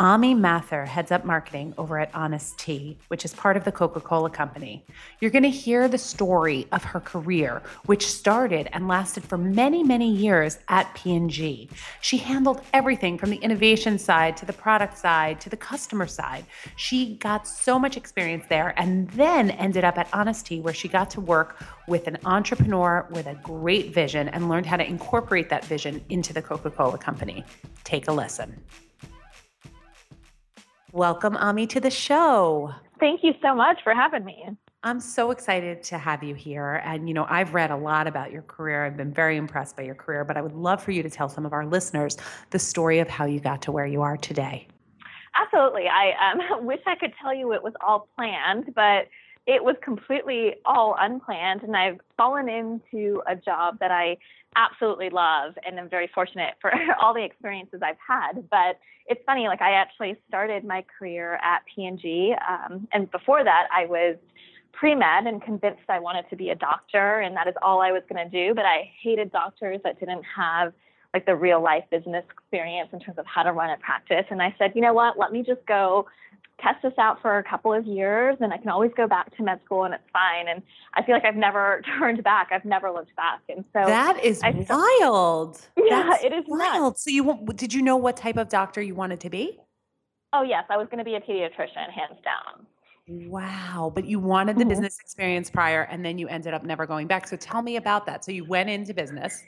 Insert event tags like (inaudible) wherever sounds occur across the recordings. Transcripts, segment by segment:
Ami Mather heads up marketing over at Honest Tea, which is part of the Coca Cola Company. You're going to hear the story of her career, which started and lasted for many, many years at P&G. She handled everything from the innovation side to the product side to the customer side. She got so much experience there and then ended up at Honest Tea, where she got to work with an entrepreneur with a great vision and learned how to incorporate that vision into the Coca Cola Company. Take a listen. Welcome, Ami, to the show. Thank you so much for having me. I'm so excited to have you here. And, you know, I've read a lot about your career. I've been very impressed by your career, but I would love for you to tell some of our listeners the story of how you got to where you are today. Absolutely. I um, (laughs) wish I could tell you it was all planned, but it was completely all unplanned. And I've fallen into a job that I absolutely love and I'm very fortunate for (laughs) all the experiences I've had. But it's funny, like I actually started my career at P&G. Um, and before that, I was pre-med and convinced I wanted to be a doctor and that is all I was going to do. But I hated doctors that didn't have like the real life business experience in terms of how to run a practice. And I said, you know what, let me just go test this out for a couple of years and I can always go back to med school and it's fine. And I feel like I've never (laughs) turned back. I've never looked back. And so That is I- wild. (laughs) Yeah, That's it is nuts. wild. So you wa- did you know what type of doctor you wanted to be? Oh yes, I was going to be a pediatrician, hands down. Wow, but you wanted the Mhm. business experience prior and then you ended up never going back. So tell me about that. So you went into business.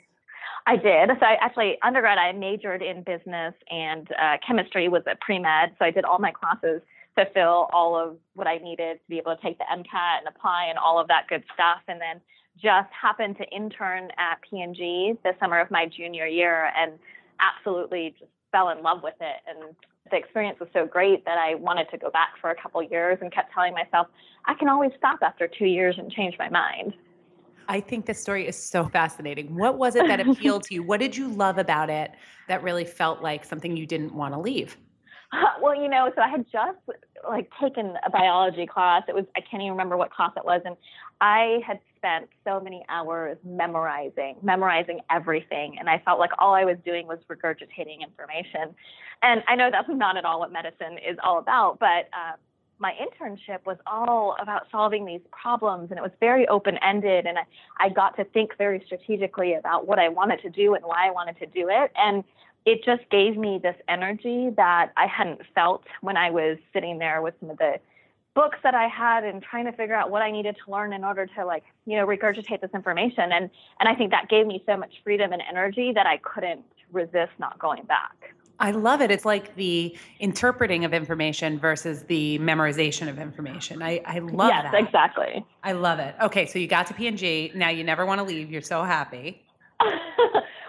I did. So I actually undergrad I majored in business and uh, chemistry was a pre med. So I did all my classes to fill all of what I needed to be able to take the MCAT and apply and all of that good stuff. And then just happened to intern at P&G the summer of my junior year and absolutely just fell in love with it. And the experience was so great that I wanted to go back for a couple years and kept telling myself, I can always stop after two years and change my mind. I think this story is so fascinating. What was it that appealed to you? What did you love about it that really felt like something you didn't want to leave? (laughs) well, you know, so I had just like taken a biology class. It was I can't even remember what class it was, and I had spent so many hours memorizing, memorizing everything, and I felt like all I was doing was regurgitating information. And I know that's not at all what medicine is all about, but uh, my internship was all about solving these problems, and it was very open ended, and I, I got to think very strategically about what I wanted to do and why I wanted to do it, and it just gave me this energy that I hadn't felt when I was sitting there with some of the books that I had and trying to figure out what I needed to learn in order to like, you know, regurgitate this information. And and I think that gave me so much freedom and energy that I couldn't resist not going back. I love it. It's like the interpreting of information versus the memorization of information. I, I love yes, that. exactly. I love it. Okay, so you got to P&G. Now you never want to leave. You're so happy. (laughs)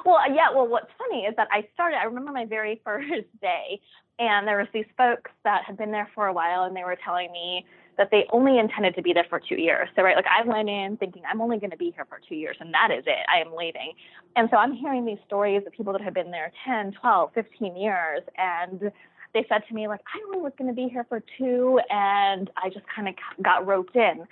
well, uh, yeah. Well, what's funny is that I started. I remember my very (laughs) first day, and there was these folks that had been there for a while, and they were telling me that they only intended to be there for two years. So, right, like I went in thinking I'm only going to be here for two years, and that is it. I am leaving. And so I'm hearing these stories of people that have been there 10, 12, 15 years, and they said to me like I only was going to be here for two, and I just kind of got roped in.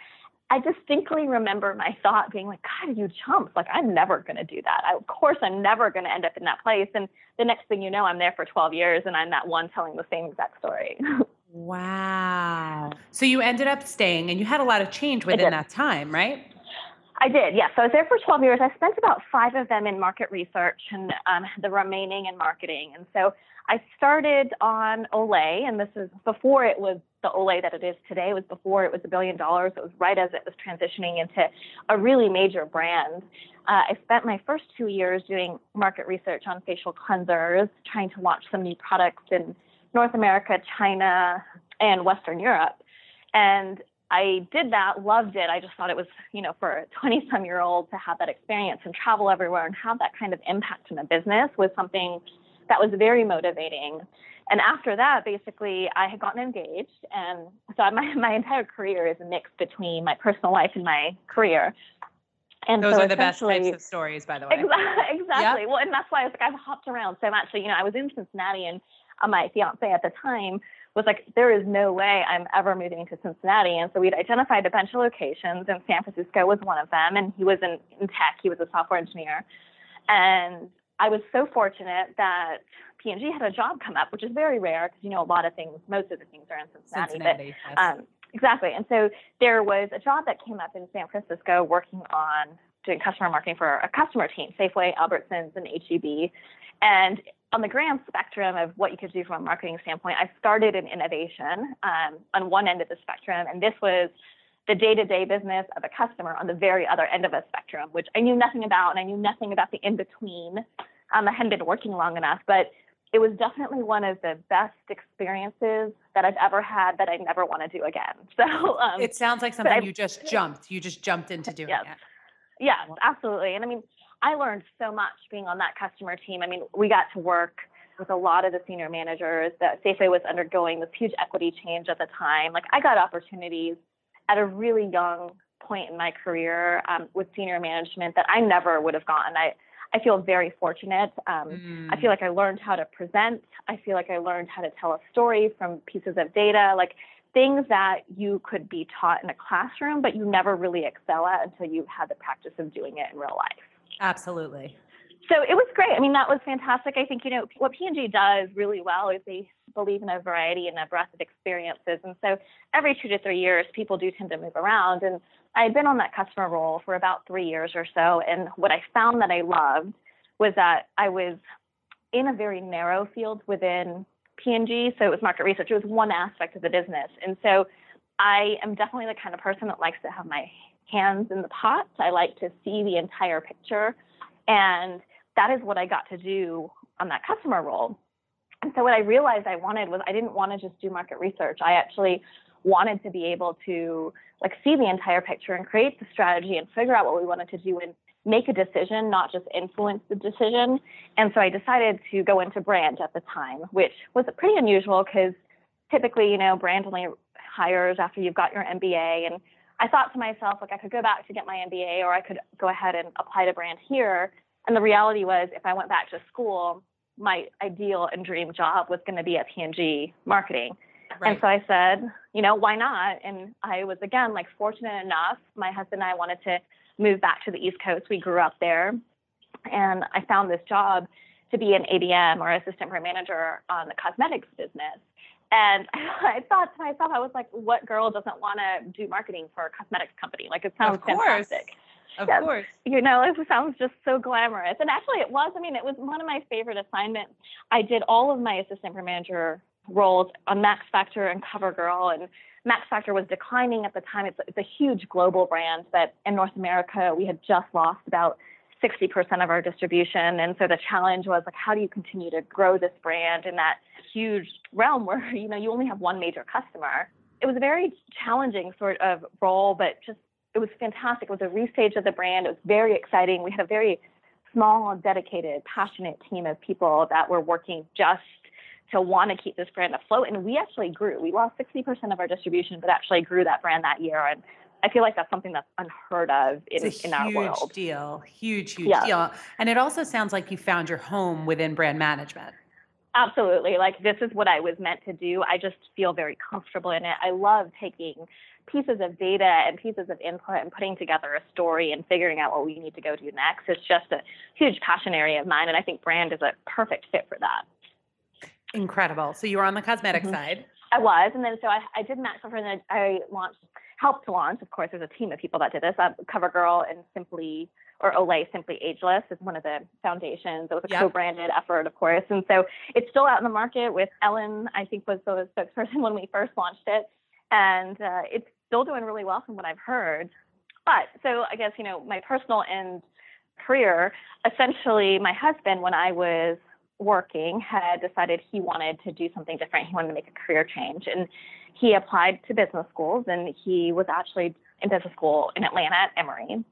I distinctly remember my thought being like, God, you chumps. Like, I'm never going to do that. I, of course, I'm never going to end up in that place. And the next thing you know, I'm there for 12 years and I'm that one telling the same exact story. (laughs) Wow. So you ended up staying and you had a lot of change within that time, right? I did, yes. So I was there for 12 years. I spent about five of them in market research and um, the remaining in marketing. And so I started on Olay, and this is before it was the Olay that it is today. It was before it was a billion dollars. It was right as it was transitioning into a really major brand. Uh, I spent my first two years doing market research on facial cleansers, trying to launch some new products in North America, China, and Western Europe. And I did that, loved it. I just thought it was, you know, for a 20 some year old to have that experience and travel everywhere and have that kind of impact in a business was something that was very motivating. And after that, basically, I had gotten engaged. And so my, (laughs) my entire career is a mix between my personal life and my career. And those so are the best types of stories, by the way. (laughs) Exactly. exactly. Yep. Well, and that's why I was like, I've hopped around so much. So, you know, I was in Cincinnati and uh, my fiance at the time was like, there is no way I'm ever moving to Cincinnati. And so we'd identified a bunch of locations, and San Francisco was one of them. And he was in, in tech, he was a software engineer. And I was so fortunate that P&G had a job come up, which is very rare because, you know, a lot of things, most of the things are in Cincinnati. Cincinnati but, yes. um, exactly. And so there was a job that came up in San Francisco working on doing customer marketing for a customer team, Safeway, Albertsons, and HEB. And on the grand spectrum of what you could do from a marketing standpoint, I started in innovation um, on one end of the spectrum, and this was the day-to-day business of a customer on the very other end of a spectrum, which I knew nothing about, and I knew nothing about the in-between. Um, I hadn't been working long enough, but it was definitely one of the best experiences that I've ever had that I never want to do again. (laughs) So um, it sounds like something you just jumped. You just jumped into doing yes. it. Yes, absolutely. And I mean, I learned so much being on that customer team. I mean, we got to work with a lot of the senior managers that Safeway was undergoing this huge equity change at the time. Like I got opportunities at a really young point in my career um, with senior management that I never would have gotten. I I feel very fortunate. Um, mm. I feel like I learned how to present. I feel like I learned how to tell a story from pieces of data, like things that you could be taught in a classroom, but you never really excel at until you had the practice of doing it in real life. Absolutely. So it was great. I mean, that was fantastic. I think, you know, what P&G does really well is they believe in a variety and a breadth of experiences. And so every two to three years, people do tend to move around. And I had been on that customer role for about three years or so. And what I found that I loved was that I was in a very narrow field within P&G. So it was market research. It was one aspect of the business. And so I am definitely the kind of person that likes to have my hands in the pot. I like to see the entire picture. And that is what I got to do on that customer role. And so what I realized I wanted was I didn't want to just do market research. I actually wanted to be able to like see the entire picture and create the strategy and figure out what we wanted to do and make a decision, not just influence the decision. And so I decided to go into brand at the time, which was pretty unusual because typically, you know, brand only hires after you've got your MBA and I thought to myself, like, I could go back to get my MBA or I could go ahead and apply to brand here. And the reality was, if I went back to school, my ideal and dream job was going to be at P&G marketing. Right. And so I said, you know, why not? And I was, again, like fortunate enough. My husband and I wanted to move back to the East Coast. We grew up there. And I found this job to be an ABM or assistant brand manager on the cosmetics business. And (laughs) I thought to myself, I was like, what girl doesn't want to do marketing for a cosmetics company? Like, it sounds of fantastic. Of yes. course. You know, it sounds just so glamorous. And actually, it was. I mean, it was one of my favorite assignments. I did all of my assistant manager roles on Max Factor and CoverGirl. And Max Factor was declining at the time. It's, it's a huge global brand that in North America, we had just lost about 60% of our distribution. And so the challenge was like, how do you continue to grow this brand in that huge realm where, (laughs) you know, you only have one major customer? It was a very challenging sort of role, but just, it was fantastic. It was a restage of the brand. It was very exciting. We had a very small, dedicated, passionate team of people that were working just to want to keep this brand afloat. And we actually grew. We lost 60% of our distribution, but actually grew that brand that year. And I feel like that's something that's unheard of in, in our world. Huge deal. Huge, huge yeah. deal. And it also sounds like you found your home within brand management. Absolutely. Like this is what I was meant to do. I just feel very comfortable in it. I love taking pieces of data and pieces of input and putting together a story and figuring out what we need to go do next. It's just a huge passion area of mine. And I think brand is a perfect fit for that. Incredible. So you were on the cosmetic mm-hmm. side. I was, and then so I, I did Max Factor, and then I launched, helped launch. Of course, there's a team of people that did this. Uh, CoverGirl and Simply or Olay Simply Ageless is one of the foundations. It was a Yep. co-branded effort, of course, and so it's still out in the market. With Ellen, I think was the spokesperson (laughs) when we first launched it, and uh, it's still doing really well from what I've heard. But so I guess you know my personal and career. Essentially, my husband, when I was working, had decided he wanted to do something different. He wanted to make a career change, and he applied to business schools. And he was actually in business school in Atlanta at Emory,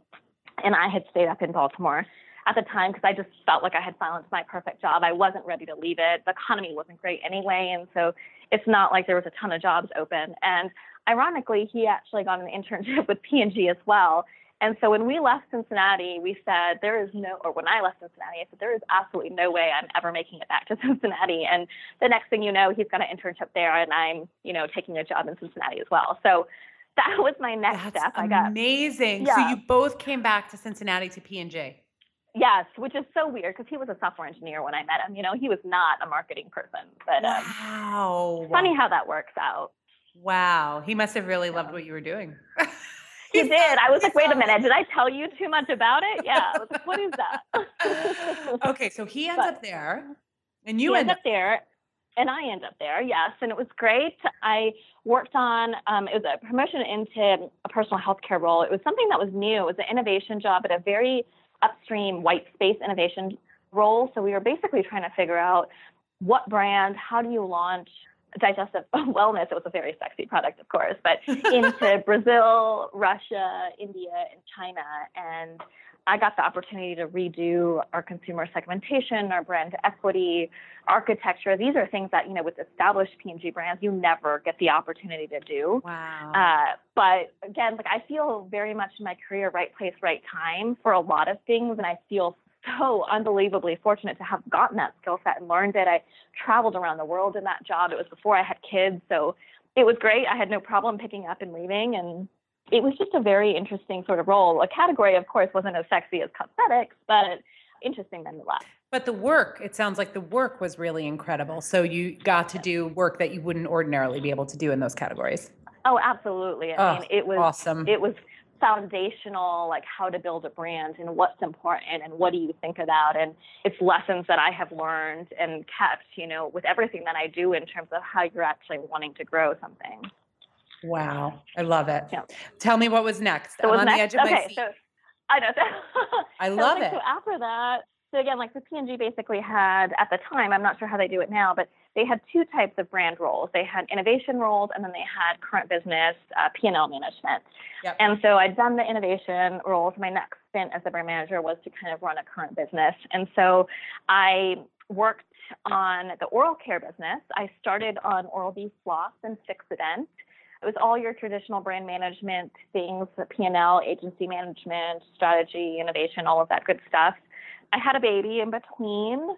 and I had stayed up in Baltimore at the time because I just felt like I had found my perfect job. I wasn't ready to leave it. The economy wasn't great anyway, and so it's not like there was a ton of jobs open. And ironically, he actually got an internship (laughs) with P&G as well. And so when we left Cincinnati, we said there is no, or when I left Cincinnati, I said there is absolutely no way I'm ever making it back to (laughs) Cincinnati. And the next thing you know, he's got an internship there, and I'm, you know, taking a job in Cincinnati as well. So that was my next That's step. I got amazing. So you both came back to Cincinnati to P and G. yes, which is so weird because he was a software engineer when I met him. You know, he was not a marketing person, but um, Wow. funny how that works out. Wow. He must have really loved what you were doing. (laughs) (laughs) He did. I was like, wait a minute, did I tell you too much about it? Yeah. Like, what is that? (laughs) okay, so he ends But- up there, and you end end up there, and I end up there. Yes, and it was great. I worked on um, it was a promotion into a personal health care role. It was something that was new. It was an innovation job at a very upstream white space innovation role. So we were basically trying to figure out what brand, how do you launch digestive (laughs) wellness? It was a very sexy product, of course, but (laughs) into Brazil, Russia, India, and China. And I got the opportunity to redo our consumer segmentation, our brand equity, architecture. These are things that, you know, with established P&G brands, you never get the opportunity to do. Wow. Uh, but again, like I feel very much in my career, right place, right time for a lot of things. And I feel so unbelievably fortunate to have gotten that skill set and learned it. I traveled around the world in that job. It was before I had kids. So it was great. I had no problem picking up and leaving. And it was just a very interesting sort of role. A category, of course, wasn't as sexy as cosmetics, but interesting nonetheless. but the work, it sounds like the work was really incredible. So you got to do work that you wouldn't ordinarily be able to do in those categories. Oh, absolutely. I Oh, mean, it was awesome. it was foundational, like how to build a brand and what's important and what do you think about. And it's lessons that I have learned and kept, you know, with everything that I do in terms of how you're actually wanting to grow something. Wow. I love it. Yeah. Tell me what was next. So I'm on the edge of my okay, seat. so I know. (laughs) I So, love it. So after that, so again, like the P&G basically had at the time, I'm not sure how they do it now, but they had two types of brand roles. They had innovation roles, and then they had current business uh, P&L management. Yep. And so I'd done the innovation roles. My next stint as the brand manager was to kind of run a current business, and so I worked on the oral care business. I started on Oral B Floss and Fixodent. It was all your traditional brand management things, the P&L, agency management, strategy, innovation, all of that good stuff. I had a baby in between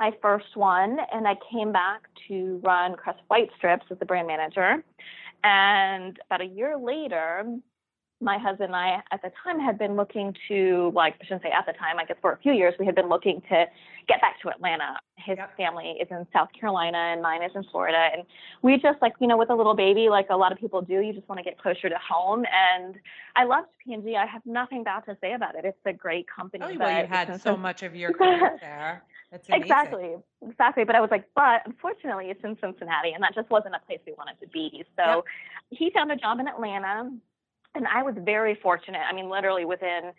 my first one, and I came back to run Crest White Strips as the brand manager. And about a year later, my husband and I at the time had been looking to, like, I shouldn't say at the time, I guess for a few years, we had been looking to get back to Atlanta. His Yep. family is in South Carolina and mine is in Florida. And we just, like, you know, with a little baby, like a lot of people do, you just want to get closer to home. And I loved P&G. I have nothing bad to say about it. It's a great company. Oh, well, you had so much of your (laughs) career there. That's amazing. Exactly, exactly. But I was like, but unfortunately, it's in Cincinnati, and that just wasn't a place we wanted to be. So Yep. he found a job in Atlanta, and I was very fortunate. I mean, literally within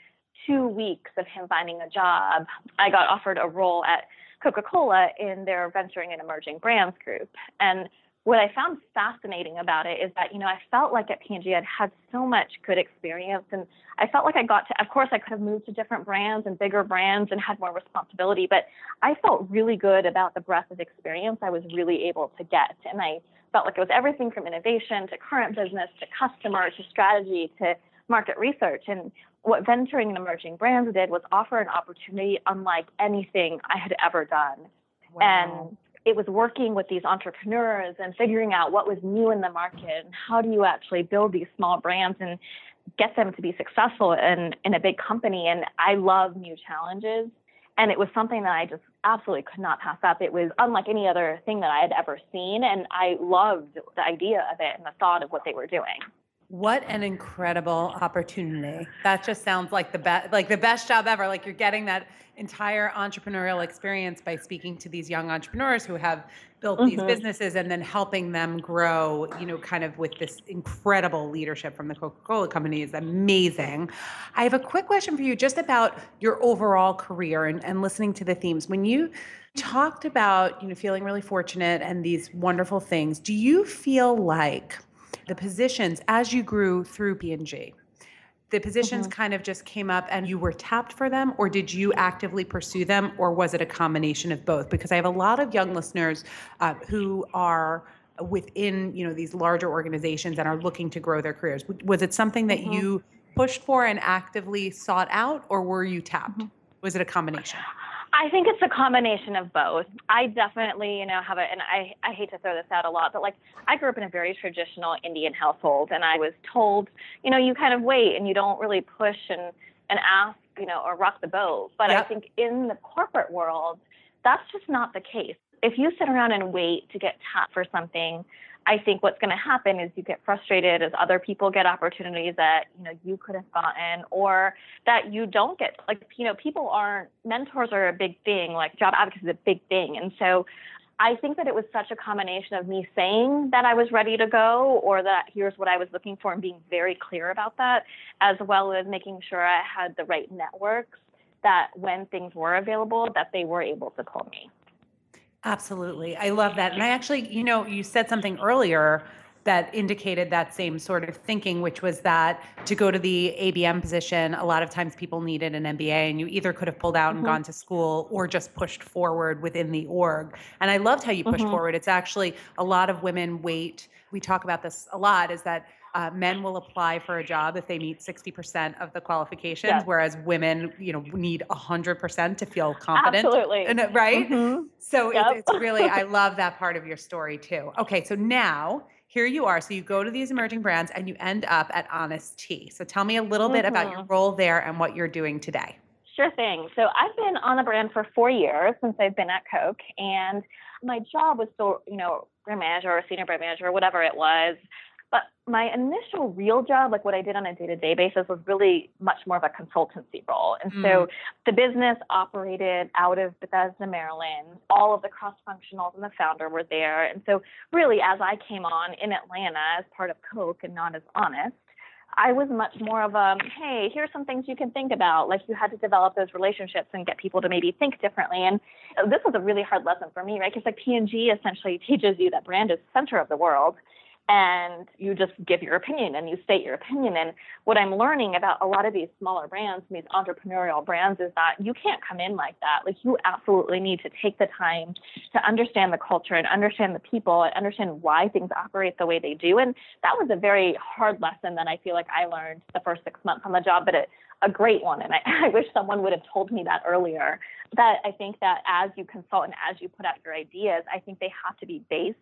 two weeks of him finding a job, I got offered a role at Coca Cola in their venturing and emerging brands group. And what I found fascinating about it is that, you know, I felt like at P&G I'd had so much good experience and I felt like I got to, of course, I could have moved to different brands and bigger brands and had more responsibility, but I felt really good about the breadth of experience I was really able to get. And I felt like it was everything from innovation to current business to customer to strategy to market research. And what venturing and emerging brands did was offer an opportunity unlike anything I had ever done. Wow. And it was working with these entrepreneurs and figuring out what was new in the market and how do you actually build these small brands and get them to be successful in, in a big company. And I love new challenges. And it was something that I just absolutely could not pass up. It was unlike any other thing that I had ever seen, and I loved the idea of it and the thought of what they were doing. What an incredible opportunity. That just sounds like the best like the best job ever. Like you're getting that entire entrepreneurial experience by speaking to these young entrepreneurs who have built these Mhm. businesses and then helping them grow, you know, kind of with this incredible leadership from the Coca-Cola company is amazing. I have a quick question for you just about your overall career and, and listening to the themes. When you talked about, you know, feeling really fortunate and these wonderful things, do you feel like the positions as you grew through P&G, the positions mm-hmm. kind of just came up and you were tapped for them or did you actively pursue them or was it a combination of both? Because i have a lot of young listeners uh, who are within you know these larger organizations and are looking to grow their careers. Was it something that mm-hmm. you pushed for and actively sought out or were you tapped? Mm-hmm. Was it a combination I think it's a combination of both. I definitely, you know, have a, and I, I hate to throw this out a lot, but like I grew up in a very traditional Indian household and I was told, you know, you kind of wait and you don't really push and, and ask, you know, or rock the boat. But I think in the corporate world, that's just not the case. If you sit around and wait to get tapped for something, I think what's going to happen is you get frustrated as other people get opportunities that you know you could have gotten, or that you don't get. Like you know, people aren't mentors are a big thing. Like job advocacy is a big thing, and so I think that it was such a combination of me saying that I was ready to go, or that here's what I was looking for, and being very clear about that, as well as making sure I had the right networks that when things were available, that they were able to pull me. Absolutely. I love that. And I actually, you know, you said something earlier that indicated that same sort of thinking, which was that to go to the ABM position, a lot of times people needed an MBA and you either could have pulled out and mm-hmm. gone to school or just pushed forward within the org. And I loved how you pushed mm-hmm. forward. It's actually a lot of women wait. We talk about this a lot is that uh, men will apply for a job if they meet 60% of the qualifications, Yes. whereas women, you know, need 100% to feel confident. Absolutely. And, uh, right? Mhm. So Yep. it's, it's really, I (laughs) love that part of your story too. Okay, so now here you are. So you go to these emerging brands and you end up at Honest Tea. So tell me a little bit about your role there and what you're doing today. Sure thing. So I've been on the brand for four years since I've been at Coke, and my job was still, you know, brand manager or senior brand manager, whatever it was. But my initial real job, like what I did on a day-to-day basis, was really much more of a consultancy role. And so mm. the business operated out of Bethesda, Maryland. All of the cross-functionals and the founder were there. And so really, as I came on in Atlanta as part of Coke and not as Honest, I was much more of a, hey, here's some things you can think about. Like you had to develop those relationships and get people to maybe think differently. And this was a really hard lesson for me, right? Because like P&G essentially (laughs) teaches you that brand is the center of the world and you just give your opinion and you state your opinion. And what I'm learning about a lot of these smaller brands, these entrepreneurial brands, is that you can't come in like that. Like you absolutely need to take the time to understand the culture and understand the people and understand why things operate the way they do. And that was a very hard lesson that I feel like I learned the first six months on the job, but it, a great one. And I, (laughs) I wish someone would have told me that earlier. That I think that as you consult and as you put out your ideas, I think they have to be based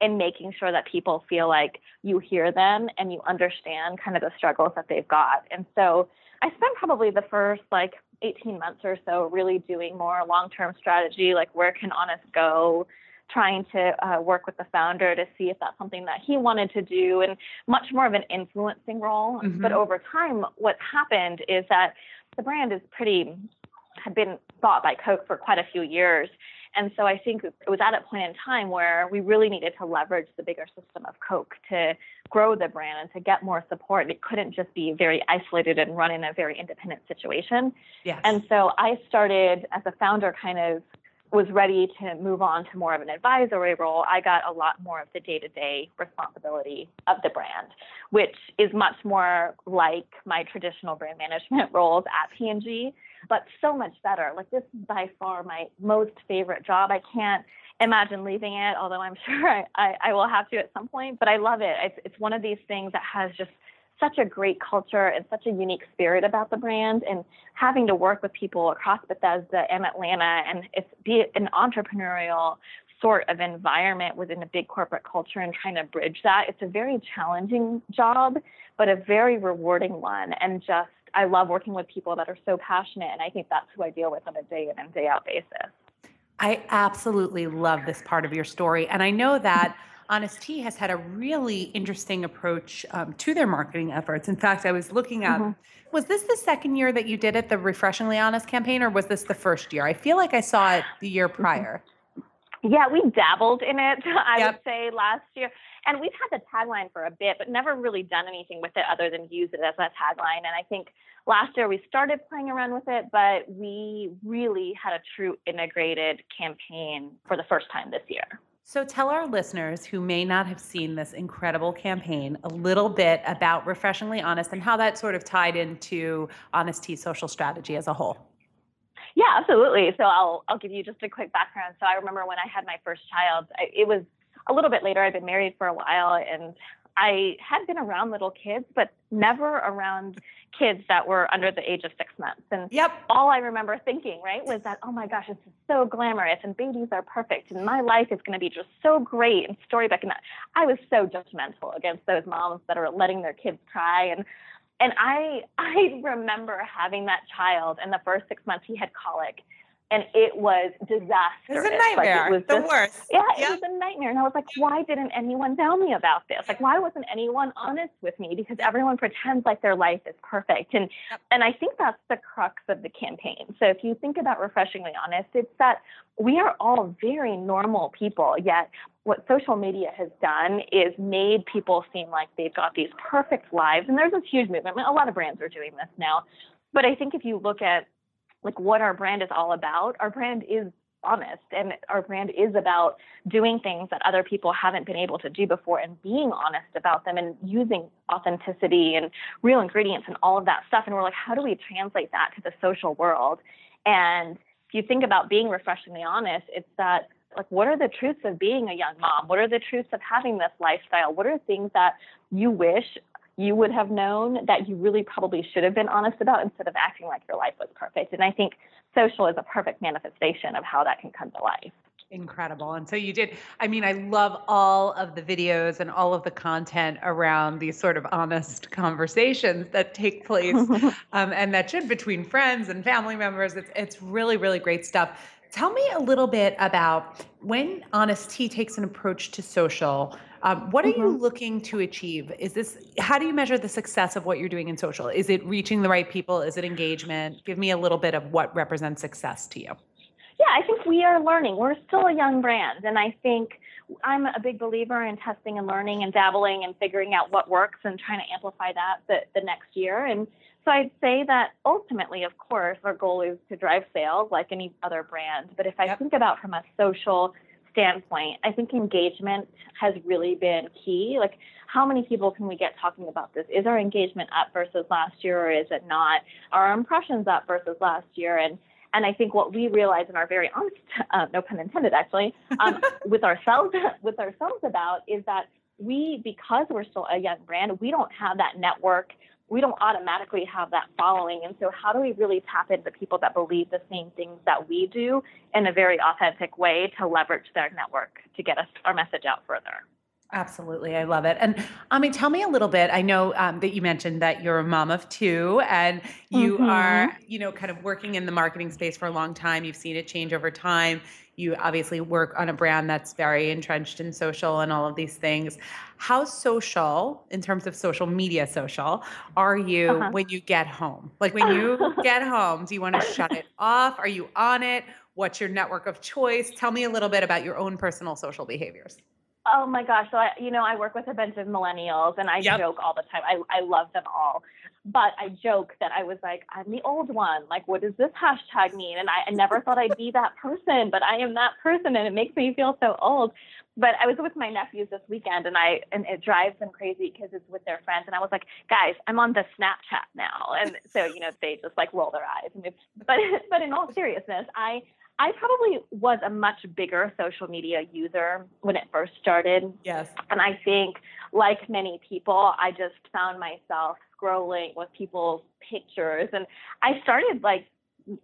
in making sure that people feel like you hear them and you understand kind of the struggles that they've got. And so I spent probably the first like 18 months or so really doing more long term strategy, like where can Honest go? Trying to uh, work with the founder to see if that's something that he wanted to do, and much more of an influencing role. But over time, what's happened is that the brand is pretty had been bought by Coke for quite a few years. And so I think it was at a point in time where we really needed to leverage the bigger system of Coke to grow the brand and to get more support. It couldn't just be very isolated and run in a very independent situation. Yes. And so I started as a founder, kind of was ready to move on to more of an advisory role. I got a lot more of the day to day responsibility of the brand, which is much more like my traditional brand management (laughs) roles at P&G, but so much better. Like this is by far my most favorite job. I can't imagine leaving it, although I'm (laughs) sure I, I, I will have to at some point, but I love it. It's, it's one of these things that has just such a great culture and such a unique spirit about the brand and having to work with people across Bethesda and Atlanta and it's be an entrepreneurial sort of environment within a big corporate culture and trying to bridge that. It's a very challenging job, but a very rewarding one and just I love working with people that are so passionate, and I think that's who I deal with on a day in and day out basis. I absolutely love this part of your story. And I know that Honest Tea has had a really interesting approach um, to their marketing efforts. In fact, I was looking at, Mm-hmm. was this the second year that you did it, the Refreshingly Honest campaign, or was this the first year? I feel like I saw it the year Mm-hmm. Yeah, we dabbled in it, (laughs) I Yep. would say, last year. And we've had the tagline for a bit, but never really done anything with it other than use it as a tagline. And I think last year we started playing around with it, but we really had a true integrated campaign for the first time this year. So tell our listeners who may not have seen this incredible campaign a little bit about Refreshingly Honest and how that sort of tied into Honest Tea's social strategy as a whole. Yeah, absolutely. So I'll I'll give you just a quick background. So I remember when I had my first child, I, it was a little bit later. I'd been married for a while, and I had been around little kids, but never around kids that were under the age of six months. And Yep. all I remember thinking, right, was that, oh my gosh, this is so glamorous and babies are perfect and my life is going to be just so great and storybook. And I was so judgmental against those moms that are letting their kids cry. And and I (laughs) I remember having that child and the first six months he had colic and it was disastrous. It's a Like, nightmare. it was the just- worst. yeah, Yep. it was a nightmare. And I was like, why didn't anyone tell me about this? Like, why wasn't anyone honest with me? Because everyone pretends like their life is perfect. And Yep. and I think that's the crux of the campaign. So if you think about refreshingly honest, it's that we are all very normal people, yet what social media has done is made people seem like they've got these perfect lives. And there's this huge movement. I mean, A lot of brands are doing this now. But I think if you look at like what our brand is all about, our brand is honest and our brand is about doing things that other people haven't been able to do before and being honest about them and using authenticity and real ingredients and all of that stuff. And we're like how do we translate that to the social world? And if you think about being refreshingly honest it's that like what are the truths of being a young mom? What are the truths of having this lifestyle? What are things that you wish you would have known that you really probably should have been honest about instead of acting like your life was perfect and i think social is a perfect manifestation of how that can come to life Incredible. And so you did, I mean, I love all of the videos and all of the content around these sort of honest conversations that take place (laughs) um, and that should between friends and family members. It's, it's really, really great stuff. Tell me a little bit about when Honest Tea takes an approach to social. Um, what are you looking to achieve? Is this how do you measure the success of what you're doing in social? Is it reaching the right people? Is it engagement? Give me a little bit of what represents success to you. Yeah, I think we are learning. We're still a young brand, and I think I'm a big believer in testing and learning and dabbling and figuring out what works and trying to amplify that the, the next year. And so I'd say that ultimately, of course, our goal is to drive sales like any other brand. But if I Yep. think about from a social standpoint, I think engagement has really been key. Like, how many people can we get talking about this? Is our engagement up versus last year, or is it not? Are our impressions up versus last year? And and I think what we realize and are very honest, uh, no pun intended, actually, um, (laughs) with ourselves with ourselves about is that we, because we're still a young brand, we don't have that network. We don't automatically have that following. And so, how do we really tap into people that believe the same things that we do in a very authentic way to leverage their network to get us our message out further? Absolutely. I love it. And I mean, tell me a little bit. I know um, that you mentioned that you're a mom of two and you Mhm. are, you know, kind of working in the marketing space for a long time. You've seen it change over time. You obviously work on a brand that's very entrenched in social and all of these things. How social, in terms of social media social, are you Uh-huh. when you get home? Like when you (laughs) get home, do you want to shut it off? Are you on it? What's your network of choice? Tell me a little bit about your own personal social behaviors. Oh my gosh. So I, you know, I work with a bunch of millennials and I Yep. joke all the time. I, I love them all. But I joke that I was like, I'm the old one. Like, what does this hashtag mean? And I, I never thought I'd be that person, but I am that person and it makes me feel so old. But I was with my nephews this weekend and I and it drives them crazy because it's with their friends. And I was like, guys, I'm on the Snapchat now. And so, you know, they just like roll their eyes. And but (laughs) but in all seriousness, I I probably was a much bigger social media user when it first started. Yes. And I think, like many people, I just found myself scrolling with people's pictures. And I started like,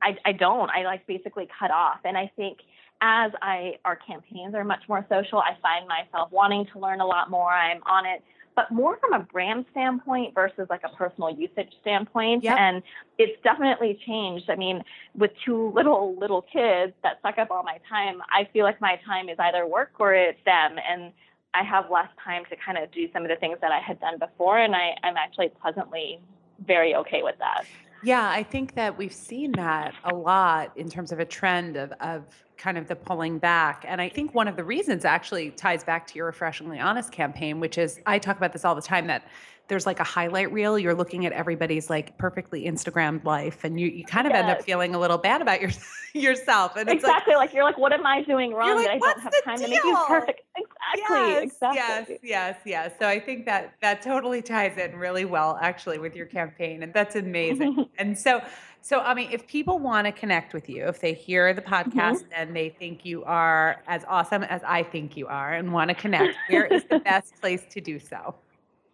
I, I don't, I like basically cut off. And I think as I, our campaigns are much more social, I find myself wanting to learn a lot more. I'm on it but more from a brand standpoint versus like a personal usage standpoint. Yep. And it's definitely changed. I mean, with two little little kids that suck up all my time, I feel like my time is either work or it's them, and I have less time to kind of do some of the things that I had done before, and I, I'm actually pleasantly very okay with that. Yeah, I think that we've seen that a lot in terms of a trend of, of kind of the pulling back. And I think one of the reasons actually ties back to your Refreshingly Honest campaign, which is I talk about this all the time that there's like a highlight reel. You're looking at everybody's like perfectly Instagrammed life, and you, you kind of end up feeling a little bad about your, (laughs) yourself. And it's like, exactly. Like, you're like, what am I doing wrong like, that I don't have time to make you perfect? Exactly. Yes, exactly. yes, yes, yes. So I think that that totally ties in really well, actually, with your campaign, and that's amazing. (laughs) and so, so I mean, if people want to connect with you, if they hear the mm-hmm. podcast and they think you are as awesome as I think you are, and want to connect, where is the best place to do so?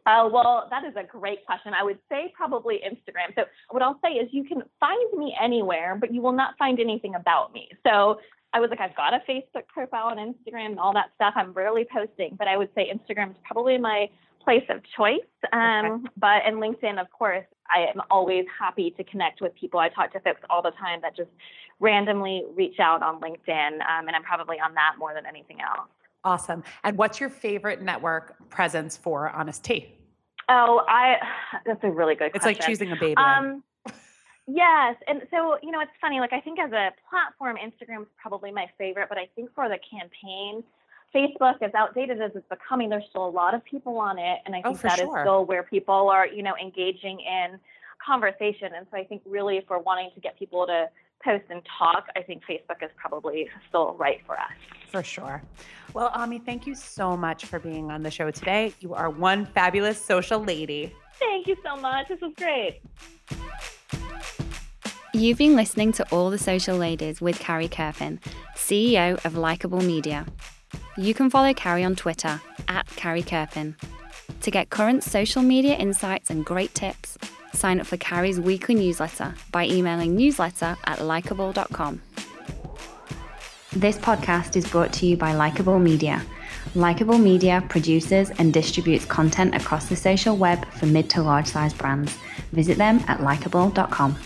Uh, well, that is a great question. I would say probably Instagram. So what I'll say is you can find me anywhere, but you will not find anything about me. So I was like, I've got a Facebook profile and Instagram and all that stuff. I'm rarely posting, but I would say Instagram is probably my place of choice. Um, But in LinkedIn, of course, I am always happy to connect with people. I talk to folks all the time that just randomly reach out on LinkedIn, um, and I'm probably on that more than anything else. Awesome. And what's your favorite network presence for Honest Tea? Oh, I that's a really good question. It's question. like choosing a baby. Um, yes, and so you know, it's funny. Like I think as a platform, Instagram is probably my favorite, but I think for the campaign, Facebook, as outdated as it's becoming, there's still a lot of people on it, and I Oh, think for that is sure. still where people are, you know, engaging in conversation. And so I think really, if we're wanting to get people to post and talk, I think Facebook is probably still right for us. For sure. Well, Ami, thank you so much for being on the show today. You are one fabulous social lady. Thank you so much. This was great. You've been listening to All the Social Ladies with Carrie Kerpen, CEO of Likeable Media. You can follow Carrie on Twitter at Carrie Kerpen. To get current social media insights and great tips, sign up for Carrie's weekly newsletter by emailing newsletter at likeable.com. This podcast is brought to you by Likeable Media. Likeable Media produces and distributes content across the social web for mid to large size brands. Visit them at likeable.com.